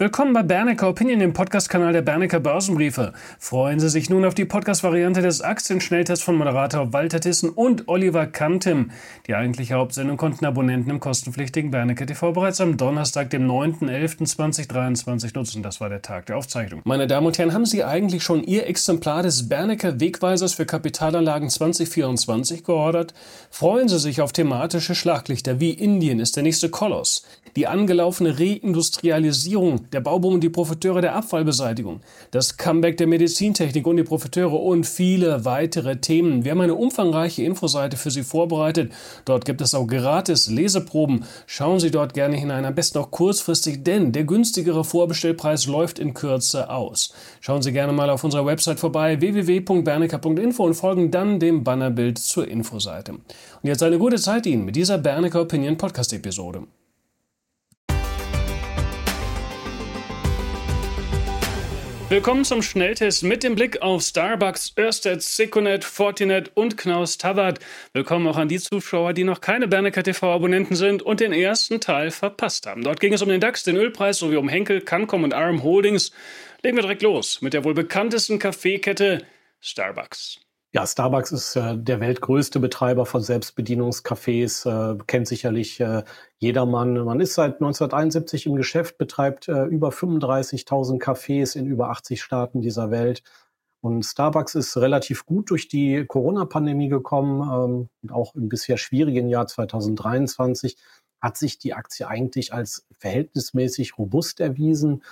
Willkommen bei Bernecker Opinion, dem Podcast-Kanal der Bernecker Börsenbriefe. Freuen Sie sich nun auf die Podcast-Variante des Aktienschnelltests von Moderator Walter Tissen und Oliver Kantim. Die eigentliche Hauptsendung konnten Abonnenten im kostenpflichtigen Bernecker TV bereits am Donnerstag, dem 9.11.2023 nutzen. Das war der Tag der Aufzeichnung. Meine Damen und Herren, haben Sie eigentlich schon Ihr Exemplar des Bernecker Wegweisers für Kapitalanlagen 2024 geordert? Freuen Sie sich auf thematische Schlaglichter wie Indien ist der nächste Koloss, die angelaufene Reindustrialisierung der Bauboom und die Profiteure der Abfallbeseitigung, das Comeback der Medizintechnik und die Profiteure und viele weitere Themen. Wir haben eine umfangreiche Infoseite für Sie vorbereitet. Dort gibt es auch gratis Leseproben. Schauen Sie dort gerne hinein, am besten auch kurzfristig, denn der günstigere Vorbestellpreis läuft in Kürze aus. Schauen Sie gerne mal auf unserer Website vorbei www.bernecker.info und folgen dann dem Bannerbild zur Infoseite. Und jetzt eine gute Zeit Ihnen mit dieser Bernecker Opinion Podcast Episode. Willkommen zum Schnelltest mit dem Blick auf Starbucks, Örsted, Seconet, Fortinet und Knaus Tabbert. Willkommen auch an die Zuschauer, die noch keine Bernecker TV-Abonnenten sind und den ersten Teil verpasst haben. Dort ging es um den DAX, den Ölpreis sowie um Henkel, Cancom und Arm Holdings. Legen wir direkt los mit der wohl bekanntesten Kaffeekette Starbucks. Ja, Starbucks ist äh, der weltgrößte Betreiber von Selbstbedienungscafés, äh, kennt sicherlich äh, jedermann. Man ist seit 1971 im Geschäft, betreibt äh, über 35.000 Cafés in über 80 Staaten dieser Welt. Und Starbucks ist relativ gut durch die Corona-Pandemie gekommen. Ähm, und auch im bisher schwierigen Jahr 2023 hat sich die Aktie eigentlich als verhältnismäßig robust erwiesen.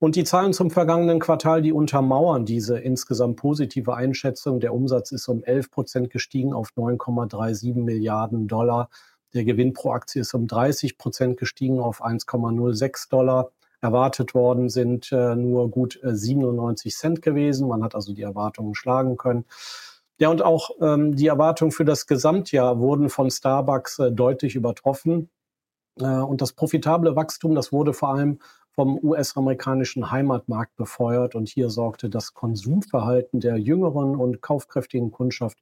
Und die Zahlen zum vergangenen Quartal, die untermauern diese insgesamt positive Einschätzung. Der Umsatz ist um 11 Prozent gestiegen auf 9,37 Milliarden Dollar. Der Gewinn pro Aktie ist um 30 Prozent gestiegen auf 1,06 Dollar. Erwartet worden sind äh, nur gut äh, 97 Cent gewesen. Man hat also die Erwartungen schlagen können. Ja, und auch ähm, die Erwartungen für das Gesamtjahr wurden von Starbucks äh, deutlich übertroffen. Äh, und das profitable Wachstum, das wurde vor allem vom US-amerikanischen Heimatmarkt befeuert. Und hier sorgte das Konsumverhalten der jüngeren und kaufkräftigen Kundschaft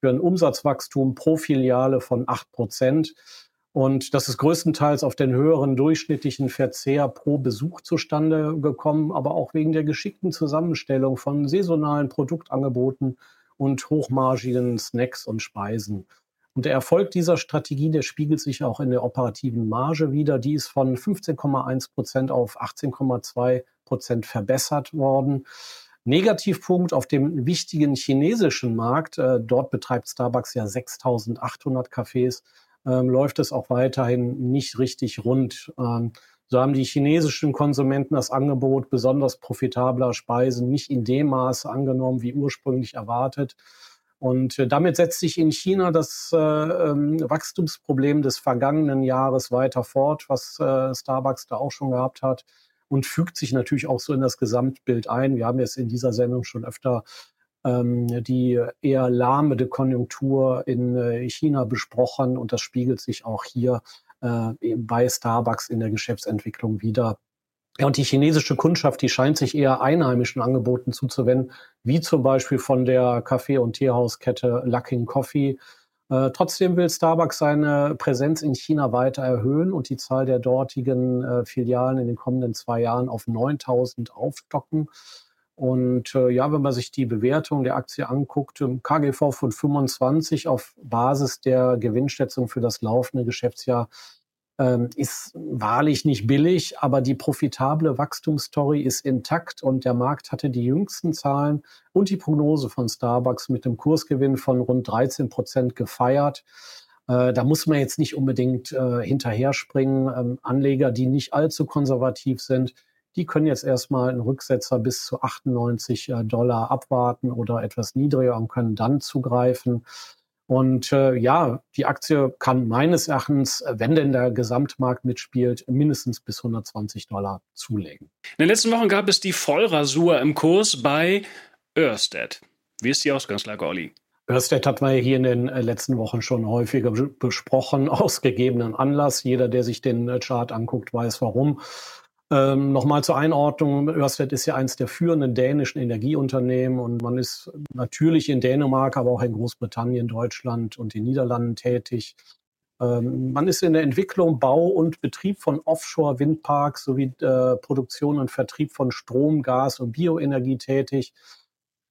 für ein Umsatzwachstum pro Filiale von 8 Prozent. Und das ist größtenteils auf den höheren durchschnittlichen Verzehr pro Besuch zustande gekommen, aber auch wegen der geschickten Zusammenstellung von saisonalen Produktangeboten und hochmargigen Snacks und Speisen. Und der Erfolg dieser Strategie, der spiegelt sich auch in der operativen Marge wieder. Die ist von 15,1 Prozent auf 18,2 Prozent verbessert worden. Negativpunkt auf dem wichtigen chinesischen Markt, äh, dort betreibt Starbucks ja 6800 Cafés, äh, läuft es auch weiterhin nicht richtig rund. Ähm, so haben die chinesischen Konsumenten das Angebot besonders profitabler Speisen nicht in dem Maße angenommen, wie ursprünglich erwartet. Und äh, damit setzt sich in China das äh, ähm, Wachstumsproblem des vergangenen Jahres weiter fort, was äh, Starbucks da auch schon gehabt hat und fügt sich natürlich auch so in das Gesamtbild ein. Wir haben jetzt in dieser Sendung schon öfter ähm, die eher lahmende Konjunktur in äh, China besprochen und das spiegelt sich auch hier äh, bei Starbucks in der Geschäftsentwicklung wieder. Ja, und die chinesische Kundschaft, die scheint sich eher einheimischen Angeboten zuzuwenden, wie zum Beispiel von der Kaffee- und Teehauskette Luckin Coffee. Äh, trotzdem will Starbucks seine Präsenz in China weiter erhöhen und die Zahl der dortigen äh, Filialen in den kommenden zwei Jahren auf 9000 aufstocken. Und äh, ja, wenn man sich die Bewertung der Aktie anguckt, im KGV von 25 auf Basis der Gewinnschätzung für das laufende Geschäftsjahr ähm, ist wahrlich nicht billig, aber die profitable Wachstumsstory ist intakt und der Markt hatte die jüngsten Zahlen und die Prognose von Starbucks mit dem Kursgewinn von rund 13 Prozent gefeiert. Äh, da muss man jetzt nicht unbedingt äh, hinterher springen. Ähm, Anleger, die nicht allzu konservativ sind, die können jetzt erstmal einen Rücksetzer bis zu 98 äh, Dollar abwarten oder etwas niedriger und können dann zugreifen. Und äh, ja, die Aktie kann meines Erachtens, wenn denn der Gesamtmarkt mitspielt, mindestens bis 120 Dollar zulegen. In den letzten Wochen gab es die Vollrasur im Kurs bei Örsted. Wie ist die Ausgangslage, Olli? Örsted hat man ja hier in den äh, letzten Wochen schon häufiger besprochen, aus gegebenen Anlass. Jeder, der sich den äh, Chart anguckt, weiß warum. Ähm, Nochmal zur Einordnung, Ørsted ist ja eines der führenden dänischen Energieunternehmen und man ist natürlich in Dänemark, aber auch in Großbritannien, Deutschland und den Niederlanden tätig. Ähm, man ist in der Entwicklung, Bau und Betrieb von Offshore-Windparks sowie äh, Produktion und Vertrieb von Strom, Gas und Bioenergie tätig.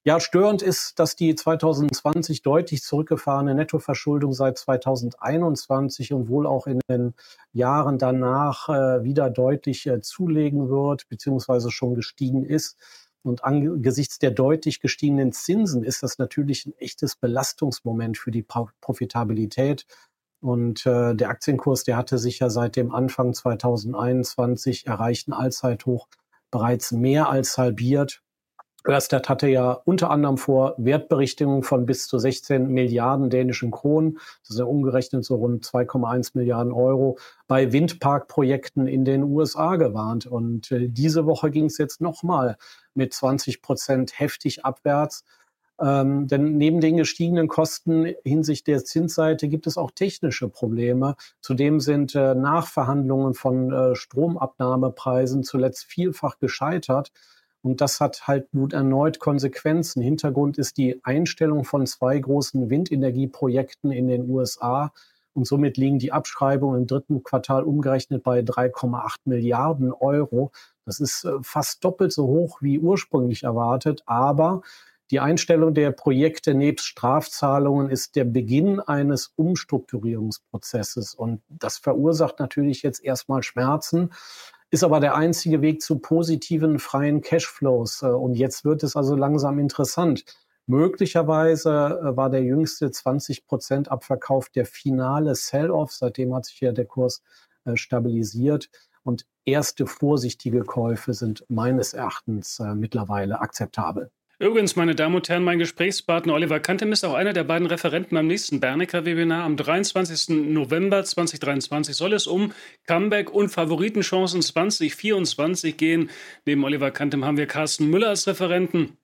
Ja, störend ist, dass die 2020 deutlich zurückgefahrene Nettoverschuldung seit 2021 und wohl auch in den Jahren danach äh, wieder deutlich äh, zulegen wird, beziehungsweise schon gestiegen ist. Und angesichts der deutlich gestiegenen Zinsen ist das natürlich ein echtes Belastungsmoment für die Profitabilität. Und äh, der Aktienkurs, der hatte sich ja seit dem Anfang 2021 erreichten Allzeithoch bereits mehr als halbiert. Ørsted hatte ja unter anderem vor, Wertberichtigungen von bis zu 16 Milliarden dänischen Kronen, das ist ja umgerechnet so rund 2,1 Milliarden Euro, bei Windparkprojekten in den USA gewarnt. Und äh, diese Woche ging es jetzt nochmal mit 20 Prozent heftig abwärts. Ähm, denn neben den gestiegenen Kosten hinsichtlich der Zinsseite gibt es auch technische Probleme. Zudem sind äh, Nachverhandlungen von äh, Stromabnahmepreisen zuletzt vielfach gescheitert. Und das hat halt nun erneut Konsequenzen. Hintergrund ist die Einstellung von zwei großen Windenergieprojekten in den USA. Und somit liegen die Abschreibungen im dritten Quartal umgerechnet bei 3,8 Milliarden Euro. Das ist äh, fast doppelt so hoch wie ursprünglich erwartet. Aber die Einstellung der Projekte nebst Strafzahlungen ist der Beginn eines Umstrukturierungsprozesses. Und das verursacht natürlich jetzt erstmal Schmerzen ist aber der einzige Weg zu positiven freien Cashflows. Äh, und jetzt wird es also langsam interessant. Möglicherweise äh, war der jüngste 20 Prozent Abverkauf der finale Sell-off. Seitdem hat sich ja der Kurs äh, stabilisiert. Und erste vorsichtige Käufe sind meines Erachtens mittlerweile akzeptabel. Übrigens, meine Damen und Herren, mein Gesprächspartner Oliver Kantem ist auch einer der beiden Referenten beim nächsten Bernecker-Webinar. Am 23. November 2023 soll es um Comeback und Favoritenchancen 2024 gehen. Neben Oliver Kantem haben wir Carsten Müller als Referenten.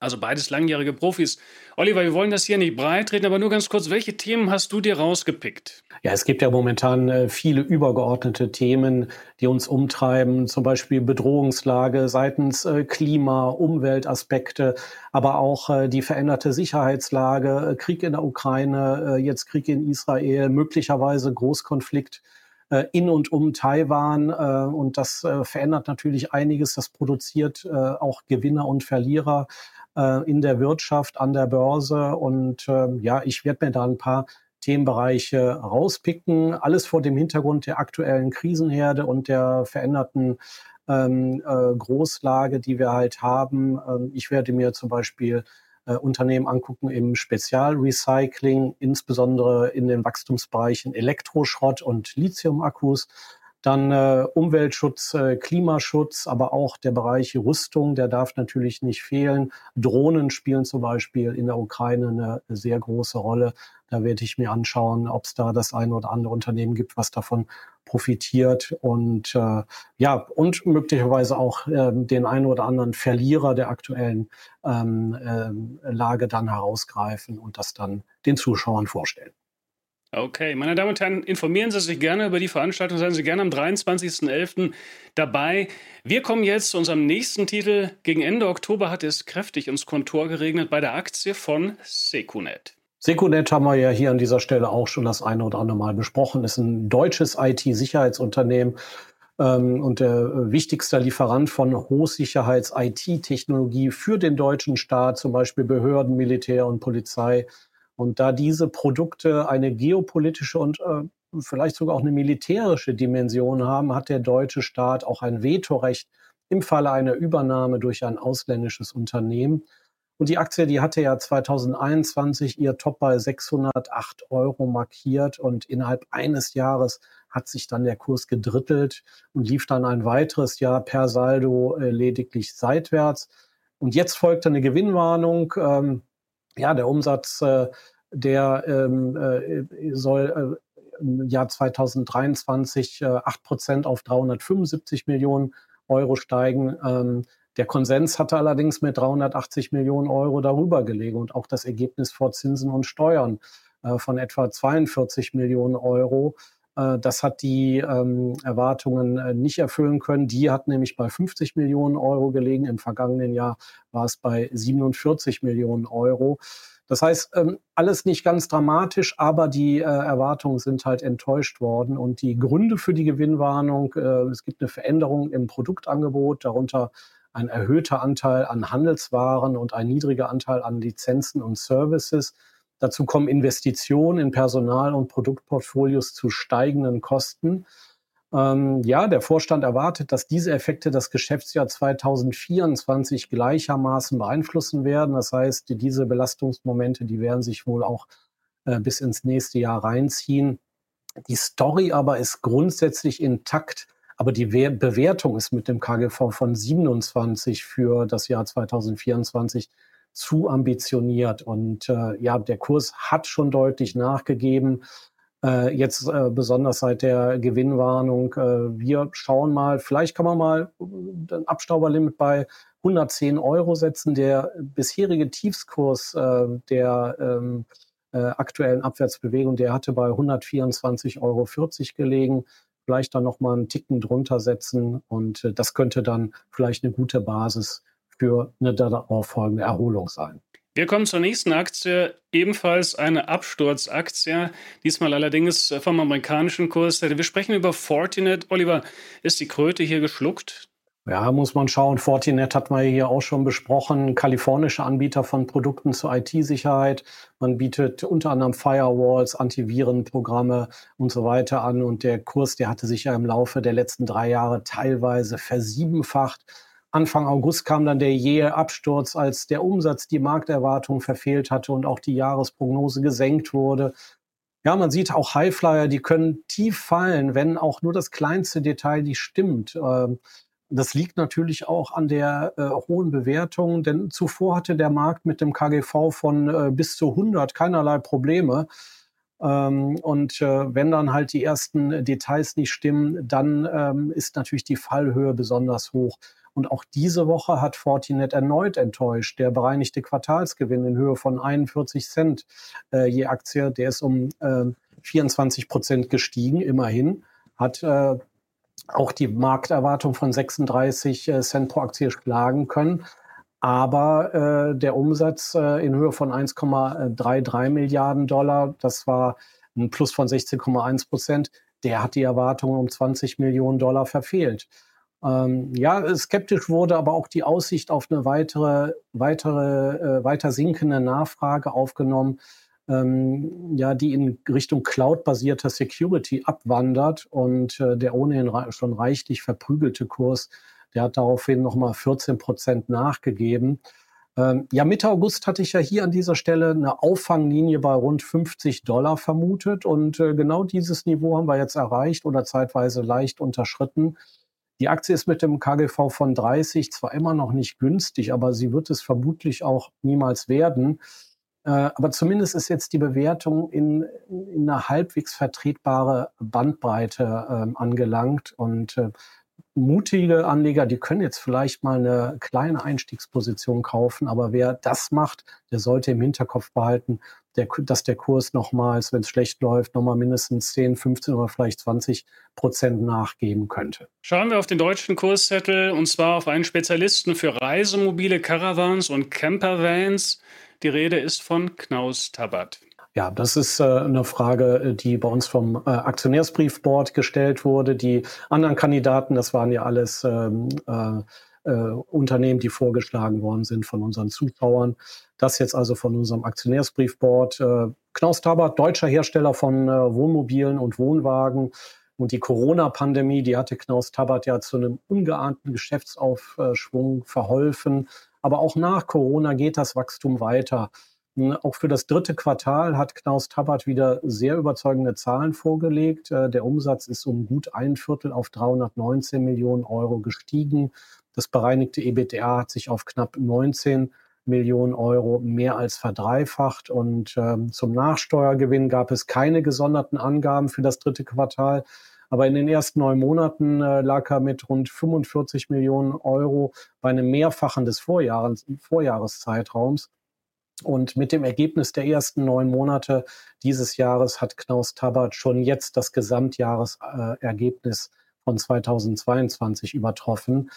Also beides langjährige Profis. Oliver, wir wollen das hier nicht breit reden, aber nur ganz kurz, welche Themen hast du dir rausgepickt? Ja, es gibt ja momentan äh, viele übergeordnete Themen, die uns umtreiben, zum Beispiel Bedrohungslage seitens äh, Klima, Umweltaspekte, aber auch äh, die veränderte Sicherheitslage, Krieg in der Ukraine, jetzt Krieg in Israel, möglicherweise Großkonflikt in und um Taiwan. Und das verändert natürlich einiges. Das produziert auch Gewinner und Verlierer äh, in der Wirtschaft, an der Börse. Und äh, ja, ich werde mir da ein paar Themenbereiche rauspicken. Alles vor dem Hintergrund der aktuellen Krisenherde und der veränderten ähm, äh, Großlage, die wir halt haben. Ähm, ich werde mir zum Beispiel äh, Unternehmen angucken im Spezialrecycling, insbesondere in den Wachstumsbereichen Elektroschrott und Lithiumakkus. Dann äh, Umweltschutz, äh, Klimaschutz, aber auch der Bereich Rüstung, der darf natürlich nicht fehlen. Drohnen spielen zum Beispiel in der Ukraine eine sehr große Rolle. Da werde ich mir anschauen, ob es da das eine oder andere Unternehmen gibt, was davon profitiert und äh, ja und möglicherweise auch äh, den einen oder anderen Verlierer der aktuellen ähm, äh, Lage dann herausgreifen und das dann den Zuschauern vorstellen. Okay, meine Damen und Herren, informieren Sie sich gerne über die Veranstaltung, seien Sie gerne am 23.11. dabei. Wir kommen jetzt zu unserem nächsten Titel. Gegen Ende Oktober hat es kräftig ins Kontor geregnet bei der Aktie von Secunet. Secunet haben wir ja hier an dieser Stelle auch schon das eine oder andere Mal besprochen. Ist ein deutsches IT-Sicherheitsunternehmen ähm, und der wichtigste Lieferant von Hochsicherheits-IT-Technologie für den deutschen Staat, zum Beispiel Behörden, Militär und Polizei und da diese Produkte eine geopolitische und äh, vielleicht sogar auch eine militärische Dimension haben, hat der deutsche Staat auch ein Vetorecht im Falle einer Übernahme durch ein ausländisches Unternehmen. Und die Aktie, die hatte ja 2021 ihr Top bei 608 Euro markiert und innerhalb eines Jahres hat sich dann der Kurs gedrittelt und lief dann ein weiteres Jahr per Saldo äh, lediglich seitwärts. Und jetzt folgte eine Gewinnwarnung. Ähm, ja, der Umsatz, äh, der ähm, äh, soll äh, im Jahr 2023 äh, 8 Prozent auf 375 Millionen Euro steigen. Ähm, der Konsens hatte allerdings mit 380 Millionen Euro darüber gelegen und auch das Ergebnis vor Zinsen und Steuern äh, von etwa 42 Millionen Euro. Äh, das hat die ähm, Erwartungen äh, nicht erfüllen können. Die hat nämlich bei 50 Millionen Euro gelegen. Im vergangenen Jahr war es bei 47 Millionen Euro. Das heißt, ähm, alles nicht ganz dramatisch, aber die äh, Erwartungen sind halt enttäuscht worden. Und die Gründe für die Gewinnwarnung, es gibt eine Veränderung im Produktangebot, darunter ein erhöhter Anteil an Handelswaren und ein niedriger Anteil an Lizenzen und Services. Dazu kommen Investitionen in Personal- und Produktportfolios zu steigenden Kosten. Ähm, ja, der Vorstand erwartet, dass diese Effekte das Geschäftsjahr 2024 gleichermaßen beeinflussen werden. Das heißt, diese Belastungsmomente, die werden sich wohl auch äh, bis ins nächste Jahr reinziehen. Die Story aber ist grundsätzlich intakt, aber die We Bewertung ist mit dem KGV von 27 für das Jahr 2024 zu ambitioniert. Und äh, ja, der Kurs hat schon deutlich nachgegeben. Äh, jetzt äh, besonders seit der Gewinnwarnung. Äh, wir schauen mal, vielleicht kann man mal äh, ein Abstauberlimit bei 110 Euro setzen. Der bisherige Tiefskurs äh, der ähm, äh, aktuellen Abwärtsbewegung, der hatte bei 124,40 Euro gelegen. Vielleicht dann nochmal einen Ticken drunter setzen und das könnte dann vielleicht eine gute Basis für eine darauf folgende Erholung sein. Wir kommen zur nächsten Aktie, ebenfalls eine Absturzaktie, diesmal allerdings vom amerikanischen Kurs. Wir sprechen über Fortinet. Oliver, ist die Kröte hier geschluckt? Ja, muss man schauen. Fortinet hat man hier auch schon besprochen. Kalifornische Anbieter von Produkten zur IT-Sicherheit. Man bietet unter anderem Firewalls, Antivirenprogramme und so weiter an. Und der Kurs, der hatte sich ja im Laufe der letzten drei Jahre teilweise versiebenfacht. Anfang August kam dann der jähe Absturz, als der Umsatz die Markterwartung verfehlt hatte und auch die Jahresprognose gesenkt wurde. Ja, man sieht auch Highflyer, die können tief fallen, wenn auch nur das kleinste Detail nicht stimmt. Ähm, das liegt natürlich auch an der äh, hohen Bewertung, denn zuvor hatte der Markt mit dem KGV von äh, bis zu 100 keinerlei Probleme. Ähm, und äh, wenn dann halt die ersten Details nicht stimmen, dann ähm, ist natürlich die Fallhöhe besonders hoch. Und auch diese Woche hat Fortinet erneut enttäuscht. Der bereinigte Quartalsgewinn in Höhe von 41 Cent äh, je Aktie, der ist um äh, 24 Prozent gestiegen, immerhin, hat äh, auch die Markterwartung von 36 äh, Cent pro Aktie schlagen können. Aber äh, der Umsatz äh, in Höhe von 1,33 Milliarden Dollar, das war ein Plus von 16,1 Prozent, der hat die Erwartungen um 20 Millionen Dollar verfehlt. Ähm, ja, skeptisch wurde aber auch die Aussicht auf eine weitere, weitere, äh, weiter sinkende Nachfrage aufgenommen, ähm, ja, die in Richtung cloud-basierter Security abwandert und äh, der ohnehin schon reichlich verprügelte Kurs, der hat daraufhin nochmal 14 Prozent nachgegeben. Ähm, ja, Mitte August hatte ich ja hier an dieser Stelle eine Auffanglinie bei rund 50 Dollar vermutet und äh, genau dieses Niveau haben wir jetzt erreicht oder zeitweise leicht unterschritten. Die Aktie ist mit dem KGV von 30 zwar immer noch nicht günstig, aber sie wird es vermutlich auch niemals werden. Äh, aber zumindest ist jetzt die Bewertung in, in eine halbwegs vertretbare Bandbreite äh, angelangt. Und äh, mutige Anleger, die können jetzt vielleicht mal eine kleine Einstiegsposition kaufen, aber wer das macht, der sollte im Hinterkopf behalten, der, dass der Kurs nochmals, wenn es schlecht läuft, nochmal mindestens 10, 15 oder vielleicht 20 Prozent nachgeben könnte. Schauen wir auf den deutschen Kurszettel und zwar auf einen Spezialisten für Reisemobile, Caravans und Campervans. Die Rede ist von Knaus Tabat. Ja, das ist äh, eine Frage, äh, die bei uns vom äh, Aktionärsbriefboard gestellt wurde. Die anderen Kandidaten, das waren ja alles ähm, äh, äh, Unternehmen, die vorgeschlagen worden sind von unseren Zuschauern. Das jetzt also von unserem Aktionärsbriefboard. Äh, Knaus Tabat, deutscher Hersteller von Wohnmobilen und Wohnwagen. Und die Corona-Pandemie, die hatte Knaus Tabat ja zu einem ungeahnten Geschäftsaufschwung verholfen. Aber auch nach Corona geht das Wachstum weiter. Auch für das dritte Quartal hat Knaus Tabat wieder sehr überzeugende Zahlen vorgelegt. Äh, der Umsatz ist um gut ein Viertel auf 319 Millionen Euro gestiegen. Das bereinigte EBTA hat sich auf knapp 19 Millionen Euro mehr als verdreifacht. Und ähm, zum Nachsteuergewinn gab es keine gesonderten Angaben für das dritte Quartal. Aber in den ersten neun Monaten äh, lag er mit rund 45 Millionen Euro bei einem Mehrfachen des Vorjahres, Vorjahreszeitraums. Und mit dem Ergebnis der ersten neun Monate dieses Jahres hat Knaus Tabbert schon jetzt das Gesamtjahresergebnis von 2022 übertroffen.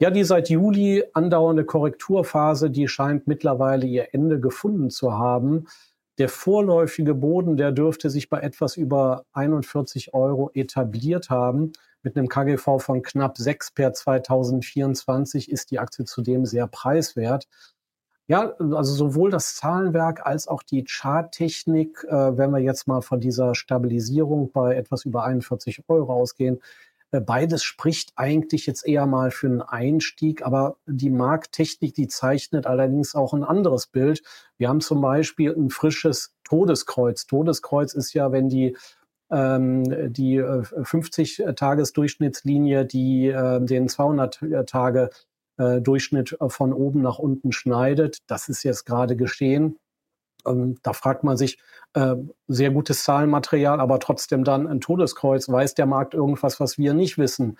Ja, die seit Juli andauernde Korrekturphase, die scheint mittlerweile ihr Ende gefunden zu haben. Der vorläufige Boden, der dürfte sich bei etwas über 41 Euro etabliert haben. Mit einem KGV von knapp 6 per 2024 ist die Aktie zudem sehr preiswert. Ja, also sowohl das Zahlenwerk als auch die Charttechnik, äh, wenn wir jetzt mal von dieser Stabilisierung bei etwas über 41 Euro ausgehen, äh, beides spricht eigentlich jetzt eher mal für einen Einstieg, aber die Markttechnik, die zeichnet allerdings auch ein anderes Bild. Wir haben zum Beispiel ein frisches Todeskreuz. Todeskreuz ist ja, wenn die ähm, die 50-Tages-Durchschnittslinie, äh, die äh, den 200-Tage äh, Durchschnitt von oben nach unten schneidet. Das ist jetzt gerade geschehen. Ähm, da fragt man sich, äh, sehr gutes Zahlenmaterial, aber trotzdem dann ein Todeskreuz. Weiß der Markt irgendwas, was wir nicht wissen?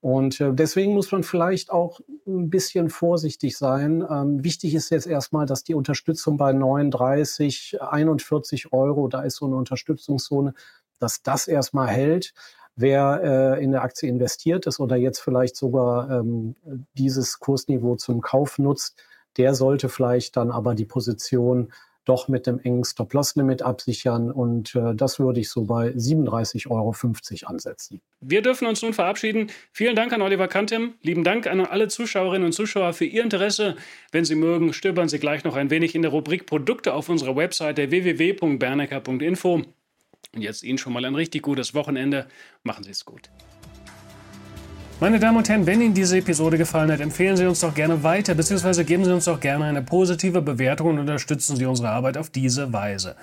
Und äh, deswegen muss man vielleicht auch ein bisschen vorsichtig sein. Ähm, wichtig ist jetzt erstmal, dass die Unterstützung bei 39, 41 Euro, da ist so eine Unterstützungszone, dass das erstmal hält. Wer äh, in der Aktie investiert ist oder jetzt vielleicht sogar ähm, dieses Kursniveau zum Kauf nutzt, der sollte vielleicht dann aber die Position doch mit dem engen Stop-Loss-Limit absichern. Und äh, das würde ich so bei 37,50 Euro ansetzen. Wir dürfen uns nun verabschieden. Vielen Dank an Oliver Kantem. Lieben Dank an alle Zuschauerinnen und Zuschauer für Ihr Interesse. Wenn Sie mögen, stöbern Sie gleich noch ein wenig in der Rubrik Produkte auf unserer Webseite www.bernecker.info. Und jetzt Ihnen schon mal ein richtig gutes Wochenende. Machen Sie es gut. Meine Damen und Herren, wenn Ihnen diese Episode gefallen hat, empfehlen Sie uns doch gerne weiter, beziehungsweise geben Sie uns doch gerne eine positive Bewertung und unterstützen Sie unsere Arbeit auf diese Weise.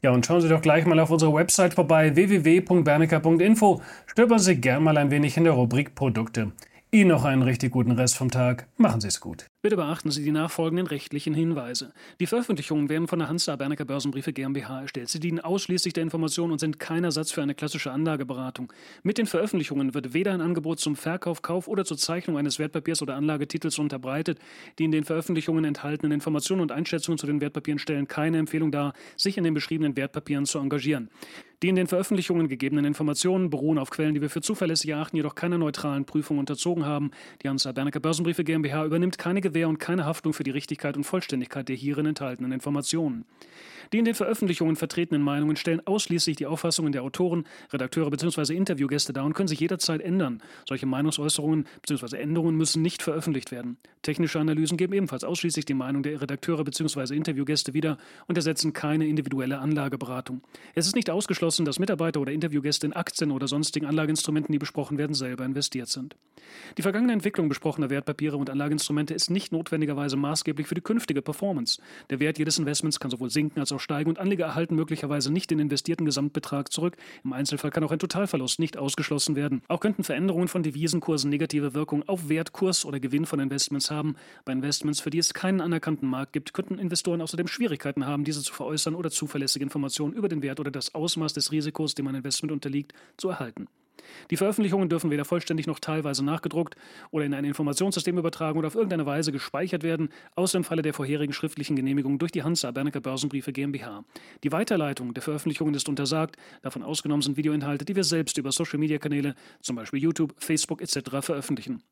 Ja, und schauen Sie doch gleich mal auf unserer Website vorbei, www.bernecker.info. Stöbern Sie gern mal ein wenig in der Rubrik Produkte. Ihnen noch einen richtig guten Rest vom Tag. Machen Sie es gut. Bitte beachten Sie die nachfolgenden rechtlichen Hinweise. Die Veröffentlichungen werden von der Hansa Bernecker Börsenbriefe GmbH erstellt. Sie dienen ausschließlich der Information und sind kein Ersatz für eine klassische Anlageberatung. Mit den Veröffentlichungen wird weder ein Angebot zum Verkauf, Kauf oder zur Zeichnung eines Wertpapiers oder Anlagetitels unterbreitet. Die in den Veröffentlichungen enthaltenen Informationen und Einschätzungen zu den Wertpapieren stellen keine Empfehlung dar, sich in den beschriebenen Wertpapieren zu engagieren. Die in den Veröffentlichungen gegebenen Informationen beruhen auf Quellen, die wir für zuverlässig erachten, jedoch keiner neutralen Prüfung unterzogen haben. Die Hansa Bernecker Börsenbriefe GmbH übernimmt keine Gewähr und keine Haftung für die Richtigkeit und Vollständigkeit der hierin enthaltenen Informationen. Die in den Veröffentlichungen vertretenen Meinungen stellen ausschließlich die Auffassungen der Autoren, Redakteure bzw. Interviewgäste dar und können sich jederzeit ändern. Solche Meinungsäußerungen bzw. Änderungen müssen nicht veröffentlicht werden. Technische Analysen geben ebenfalls ausschließlich die Meinung der Redakteure bzw. Interviewgäste wieder und ersetzen keine individuelle Anlageberatung. Es ist nicht ausgeschlossen, dass Mitarbeiter oder Interviewgäste in Aktien oder sonstigen Anlageinstrumenten, die besprochen werden, selber investiert sind. Die vergangene Entwicklung besprochener Wertpapiere und Anlageinstrumente ist nicht notwendigerweise maßgeblich für die künftige Performance. Der Wert jedes Investments kann sowohl sinken als auch steigen und Anleger erhalten möglicherweise nicht den investierten Gesamtbetrag zurück. Im Einzelfall kann auch ein Totalverlust nicht ausgeschlossen werden. Auch könnten Veränderungen von Devisenkursen negative Wirkung auf Wert, Kurs oder Gewinn von Investments haben. Bei Investments, für die es keinen anerkannten Markt gibt, könnten Investoren außerdem Schwierigkeiten haben, diese zu veräußern oder zuverlässige Informationen über den Wert oder das Ausmaß des Risikos, dem ein Investment unterliegt, zu erhalten. Die Veröffentlichungen dürfen weder vollständig noch teilweise nachgedruckt oder in ein Informationssystem übertragen oder auf irgendeine Weise gespeichert werden, außer im Falle der vorherigen schriftlichen Genehmigung durch die Hansa Bernecker Börsenbriefe GmbH. Die Weiterleitung der Veröffentlichungen ist untersagt, davon ausgenommen sind Videoinhalte, die wir selbst über Social-Media-Kanäle, zum Beispiel YouTube, Facebook etc. veröffentlichen.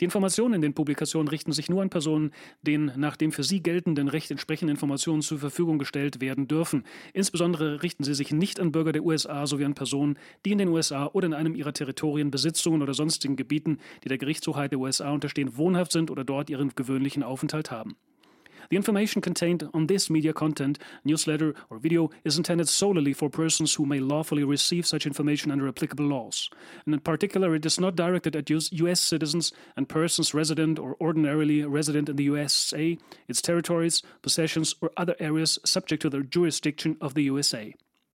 Die Informationen in den Publikationen richten sich nur an Personen, denen nach dem für sie geltenden Recht entsprechende Informationen zur Verfügung gestellt werden dürfen. Insbesondere richten sie sich nicht an Bürger der USA sowie an Personen, die in den USA oder in einem ihrer Territorien, Besitzungen oder sonstigen Gebieten, die der Gerichtshoheit der USA unterstehen, wohnhaft sind oder dort ihren gewöhnlichen Aufenthalt haben. The information contained on this media content, newsletter, or video is intended solely for persons who may lawfully receive such information under applicable laws. And in particular, it is not directed at U.S. citizens and persons resident or ordinarily resident in the USA, its territories, possessions, or other areas subject to the jurisdiction of the USA.